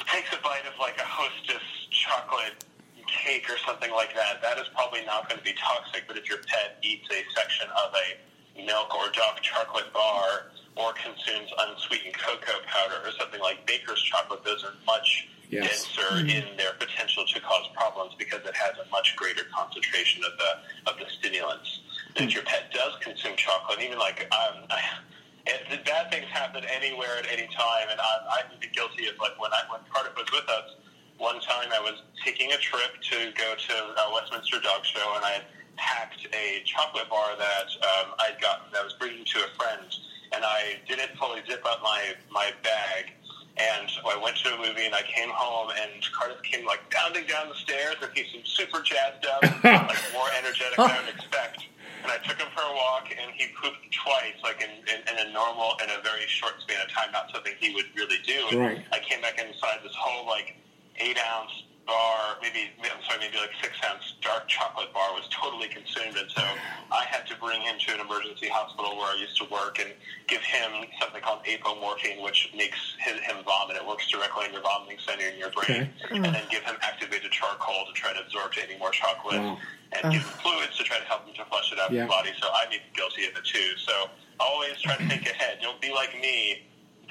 takes a bite of like a hostess chocolate cake or something like that, that is probably not going to be toxic. But if your pet eats a section of a milk or dark chocolate bar or consumes unsweetened cocoa powder or something like baker's chocolate, those are much Yes. denser in their potential to cause problems because it has a much greater concentration of the of the stimulants. And if your pet does consume chocolate, even like um, I, it, bad things happen anywhere at any time, and I, I've been guilty of like when I when Cardiff was with us. One time, I was taking a trip to go to uh, Westminster Dog Show, and I had packed a chocolate bar that um, I'd gotten that I was bringing to a friend, and I didn't fully zip up my my bag. And so I went to a movie, and I came home, and Cardiff came like bounding down the stairs, and he seemed super jazzed up, like more energetic than I would expect. And I took him for a walk, and he pooped twice, like in, in, in a normal, in a very short span of time, not something he would really do. And Right. I came back inside this whole like eight ounce bar, maybe I'm sorry, maybe like six ounce dark chocolate bar was totally consumed, and so I had to bring him to an emergency hospital where I used to work and give him something called apomorphine, which makes his, him vomit. It works directly in your vomiting center in your brain, and then mm. give him activated charcoal to try to absorb any more chocolate. Wow. And give him fluids to try to help him to flush it out Yeah. of his body. So I'm even guilty of it too. So always try to think ahead. Don't be like me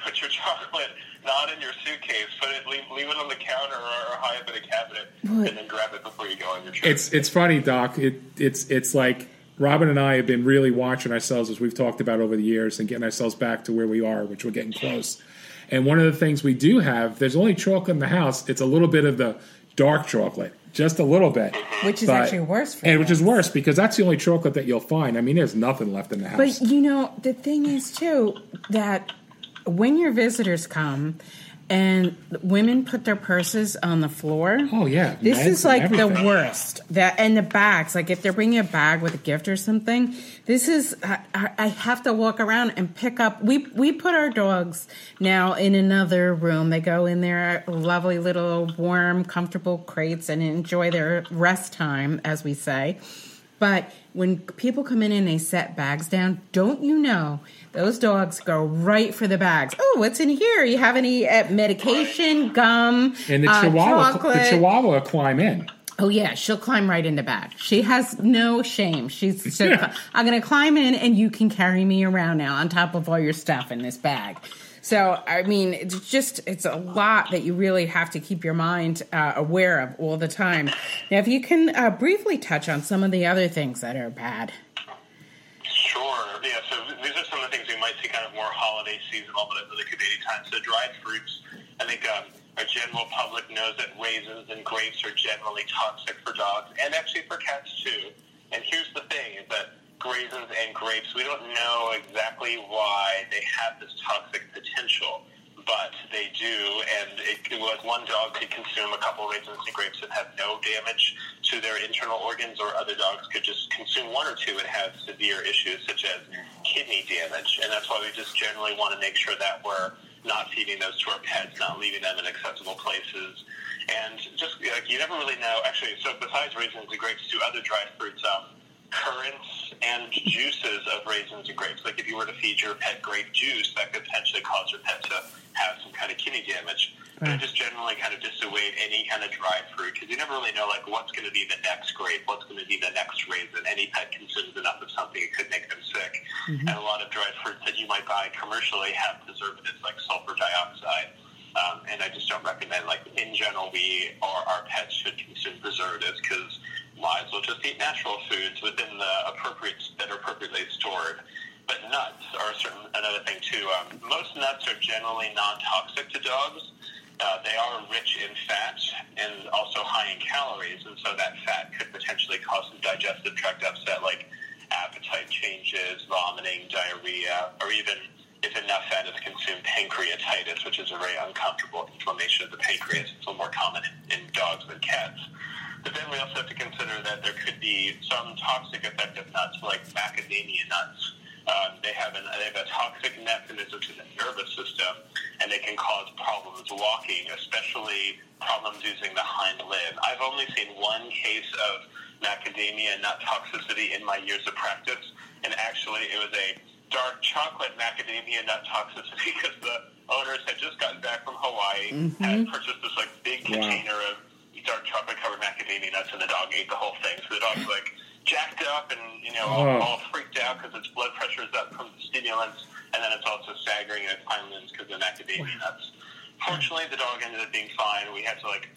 put your chocolate not in your suitcase. Put it, leave, leave it on the counter or, or high up in a cabinet, What? and then grab it before you go on your trip. It's it's funny, Doc. It it's it's like Robbin and I have been really watching ourselves as we've talked about over the years and getting ourselves back to where we are, which we're getting close. And one of the things we do have, there's only chocolate in the house. It's a little bit of the dark chocolate. just a little bit. Mm-hmm. Which is But- actually worse for and which is worse because that's the only chocolate that you'll find. I mean, there's nothing left in the house. But you know, the thing is too that when your visitors come and women put their purses on the floor. oh yeah, This is like the worst. That and the bags. Like if they're bringing a bag with a gift or something, this is. I, I have to walk around and pick up. We we put our dogs now in another room. They go in their lovely little warm, comfortable crates and enjoy their rest time, as we say. But when people come in and they set bags down, don't you know those dogs go right for the bags? Oh, what's in here? You have any uh, medication, gum, and the uh, chihuahua, the chihuahua climb in. Oh yeah, she'll climb right in the bag. She has no shame. She's so, I'm going to climb in and you can carry me around now on top of all your stuff in this bag. So I mean, it's just it's a lot that you really have to keep your mind uh, aware of all the time. Now, if you can uh, briefly touch on some of the other things that are bad. Sure. Yeah. So these are some of the things we might see kind of more holiday seasonal, but there could be any time. So dried fruits, I think um, our general public knows that raisins and grapes are generally toxic for dogs and actually for cats too. And here's the thing: is that raisins and grapes, we don't know exactly why they have this toxic potential. But they do, and it, like one dog could consume a couple raisins and grapes and have no damage to their internal organs, or other dogs could just consume one or two and have severe issues such as kidney damage. And that's why we just generally want to make sure that we're not feeding those to our pets, not leaving them in accessible places. And just like you never really know. Actually, so besides raisins and grapes, two other dried fruits, um, currants and juices of raisins and grapes. Like if you were to feed your pet grape juice, that could potentially cause your pet to have some kind of kidney damage. But I just generally kind of dissuade any kind of dried fruit because you never really know like what's going to be the next grape, what's going to be the next raisin. Any pet consumes enough of something, it could make them sick. And a lot of dried fruits that you might buy commercially have preservatives like sulfur dioxide. Um, and I just don't recommend, like, in general, we or our pets should consume preservatives because might as well just eat natural foods within the appropriate, that are appropriately stored. But nuts are certain, another thing, too. Um, most nuts are generally non-toxic to dogs. Uh, they are rich in fat and also high in calories, and so that fat could potentially cause some digestive tract upset, like appetite changes, vomiting, diarrhea, or even if enough fat is consumed, pancreatitis, which is a very uncomfortable inflammation of the pancreas. It's a little more common in, in dogs than cats. But then we also have to consider that there could be some toxic effect of nuts, like macadamia nuts. Um, they have an, they have a toxic mechanism to the nervous system, and they can cause problems walking, especially problems using the hind limb. I've only seen one case of macadamia nut toxicity in my years of practice, and actually it was a dark chocolate macadamia nut toxicity because the owners had just gotten back from Hawaii, and purchased this like big Wow. container of dark chocolate covered macadamia nuts, and the dog ate the whole thing. So the dog's like jacked up and you know all, Oh. all freaked out because its blood pressure is up from the stimulants, and then it's also staggering in its hind limbs because of the macadamia nuts. Fortunately, the dog ended up being fine. We had to like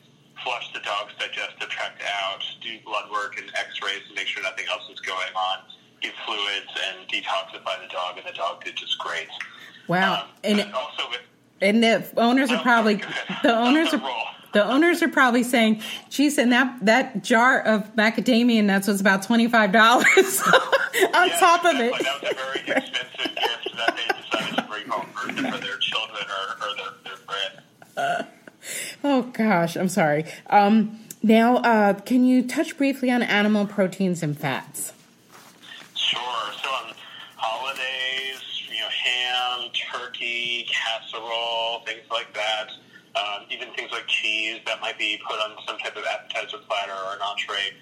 flush the dog's digestive tract out, do blood work and X-rays to make sure nothing else is going on, give fluids and detoxify the dog, and the dog did just great. Wow, Um, and also with and the owners are probably the owners are the owners are probably saying, "Geez, and that that jar of macadamia nuts was about twenty five dollars on Yeah, top of it." That was a very expensive gift that they decided to bring home for, for their children or, or their, their friends. Oh gosh, I'm sorry. Um, now, uh, can you touch briefly on animal proteins and fats? Sure. Casserole, things like that. Um, even things like cheese that might be put on some type of appetizer platter or an entree.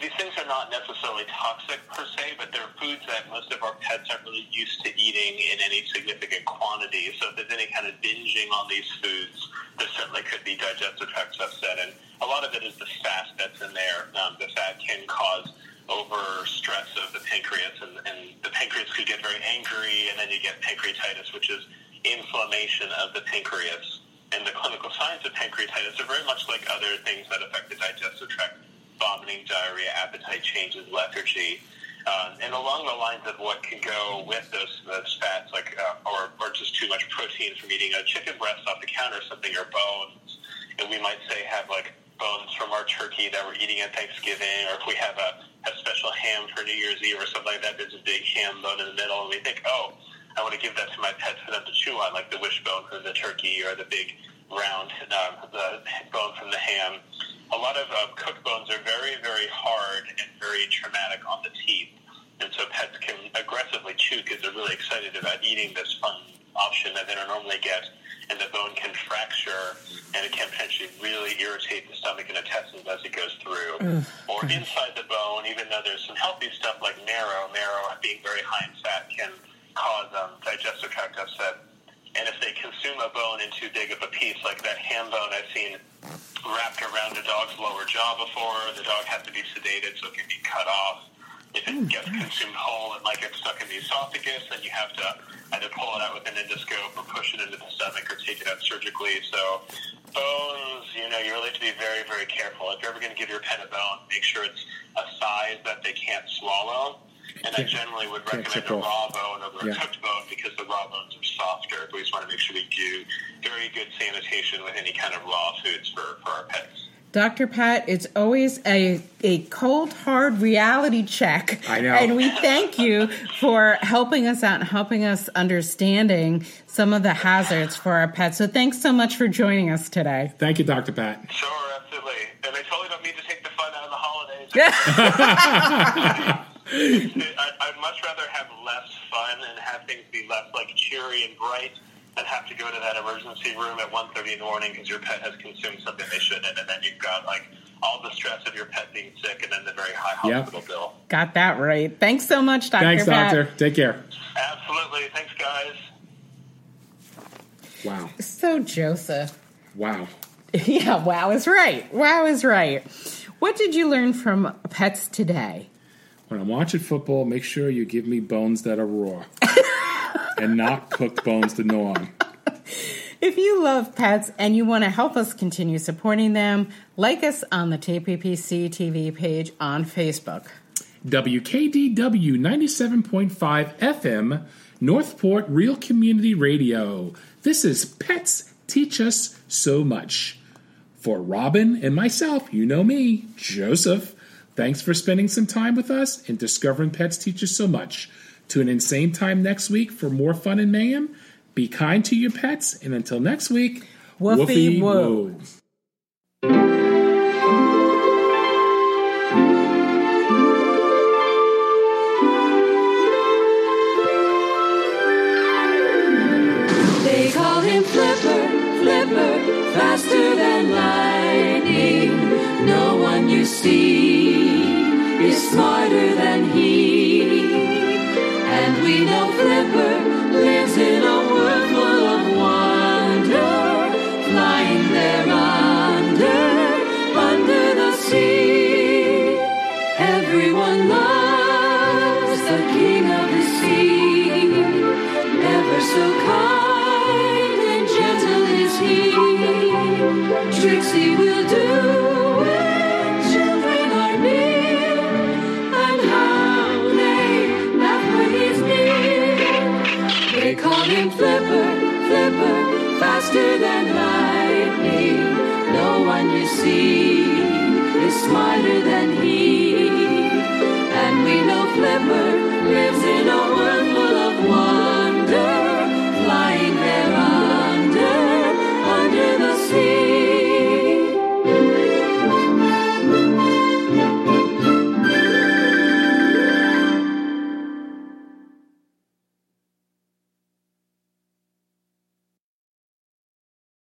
These things are not necessarily toxic per se, but they're foods that most of our pets aren't really used to eating in any significant quantity. So if there's any kind of binging on these foods, there certainly could be digestive tract upset. And a lot of it is the fat that's in there. Um, the fat can cause over stress of the pancreas, and, and the pancreas could get very angry, and then you get pancreatitis, which is inflammation of the pancreas. And the clinical signs of pancreatitis are very much like other things that affect the digestive tract vomiting, diarrhea, appetite changes, lethargy. Um, and along the lines of what can go with those, those fats, like uh, or, or just too much protein from eating a chicken breast off the counter or something, or bones, and we might say have like bones from our turkey that we're eating at Thanksgiving, or if we have a, a special ham for New Year's Eve or something like that, there's a big ham bone in the middle, and we think, oh, I want to give that to my pets for them to chew on, like the wishbone from the turkey or the big round uh, the bone from the ham. A lot of uh, cooked bones are very, very hard and very traumatic on the teeth. And so pets can aggressively chew because they're really excited about eating this fun option that they don't normally get. And the bone can fracture and it can potentially really irritate the stomach and intestines as it goes through. or inside the bone, even though there's some healthy stuff like marrow, marrow being very high in fat can cause um, digestive tract upset. And if they consume a bone in too big of a piece, like that ham bone I've seen wrapped around a dog's lower jaw before, the dog has to be sedated so it can be cut off. If it gets consumed whole, it might get stuck in the esophagus, and you have to either pull it out with an endoscope or push it into the stomach or take it out surgically. So bones, you know, you really have to be very, very careful. If you're ever going to give your pet a bone, make sure it's a size that they can't swallow. And I generally would recommend a raw bone over a cooked bone because the raw bones are softer. But We just want to make sure we do very good sanitation with any kind of raw foods for, for our pets. Dr. Pat, it's always a, a cold, hard reality check. I know. And we thank you for helping us out and helping us understanding some of the hazards for our pets. So thanks so much for joining us today. Thank you, Dr. Pat. Sure, absolutely. And I totally don't mean to take the fun out of the holidays. I, I'd much rather have less fun and have things be less like cheery and bright than have to go to that emergency room at 1.30 in the morning because your pet has consumed something they shouldn't, and then you've got like all the stress of your pet being sick and then the very high Yep. hospital bill. Got that right. Thanks so much, Dr. Thanks, Pat. Doctor. Take care. Absolutely. Thanks, guys. Wow. So, Joseph. Wow. Yeah, wow is right. Wow is right. What did you learn from pets today? When I'm watching football, make sure you give me bones that are raw and not cooked bones to gnaw on. If you love pets and you want to help us continue supporting them, like us on the TPPC TV page on Facebook. WKDW 97.5 FM, North Port Real Community Radio. This is Pets Teach Us So Much. For Robbin and myself, you know me, Joseph. Thanks for spending some time with us and discovering Pets Teach Us So Much. Tune in same time next week for more fun and mayhem. Be kind to your pets, and until next week, Woofy woofy woo. woo. They call him Flipper, Flipper, faster than lightning. No one you see is smarter than he. Lives in a world full of wonder, flying there under, under the sea. Everyone loves the king of the sea. Ever so kind and gentle is he. Tricks will do flipper, flipper, faster than lightning. No one you see is smarter than he. And we know Flipper lives in a world.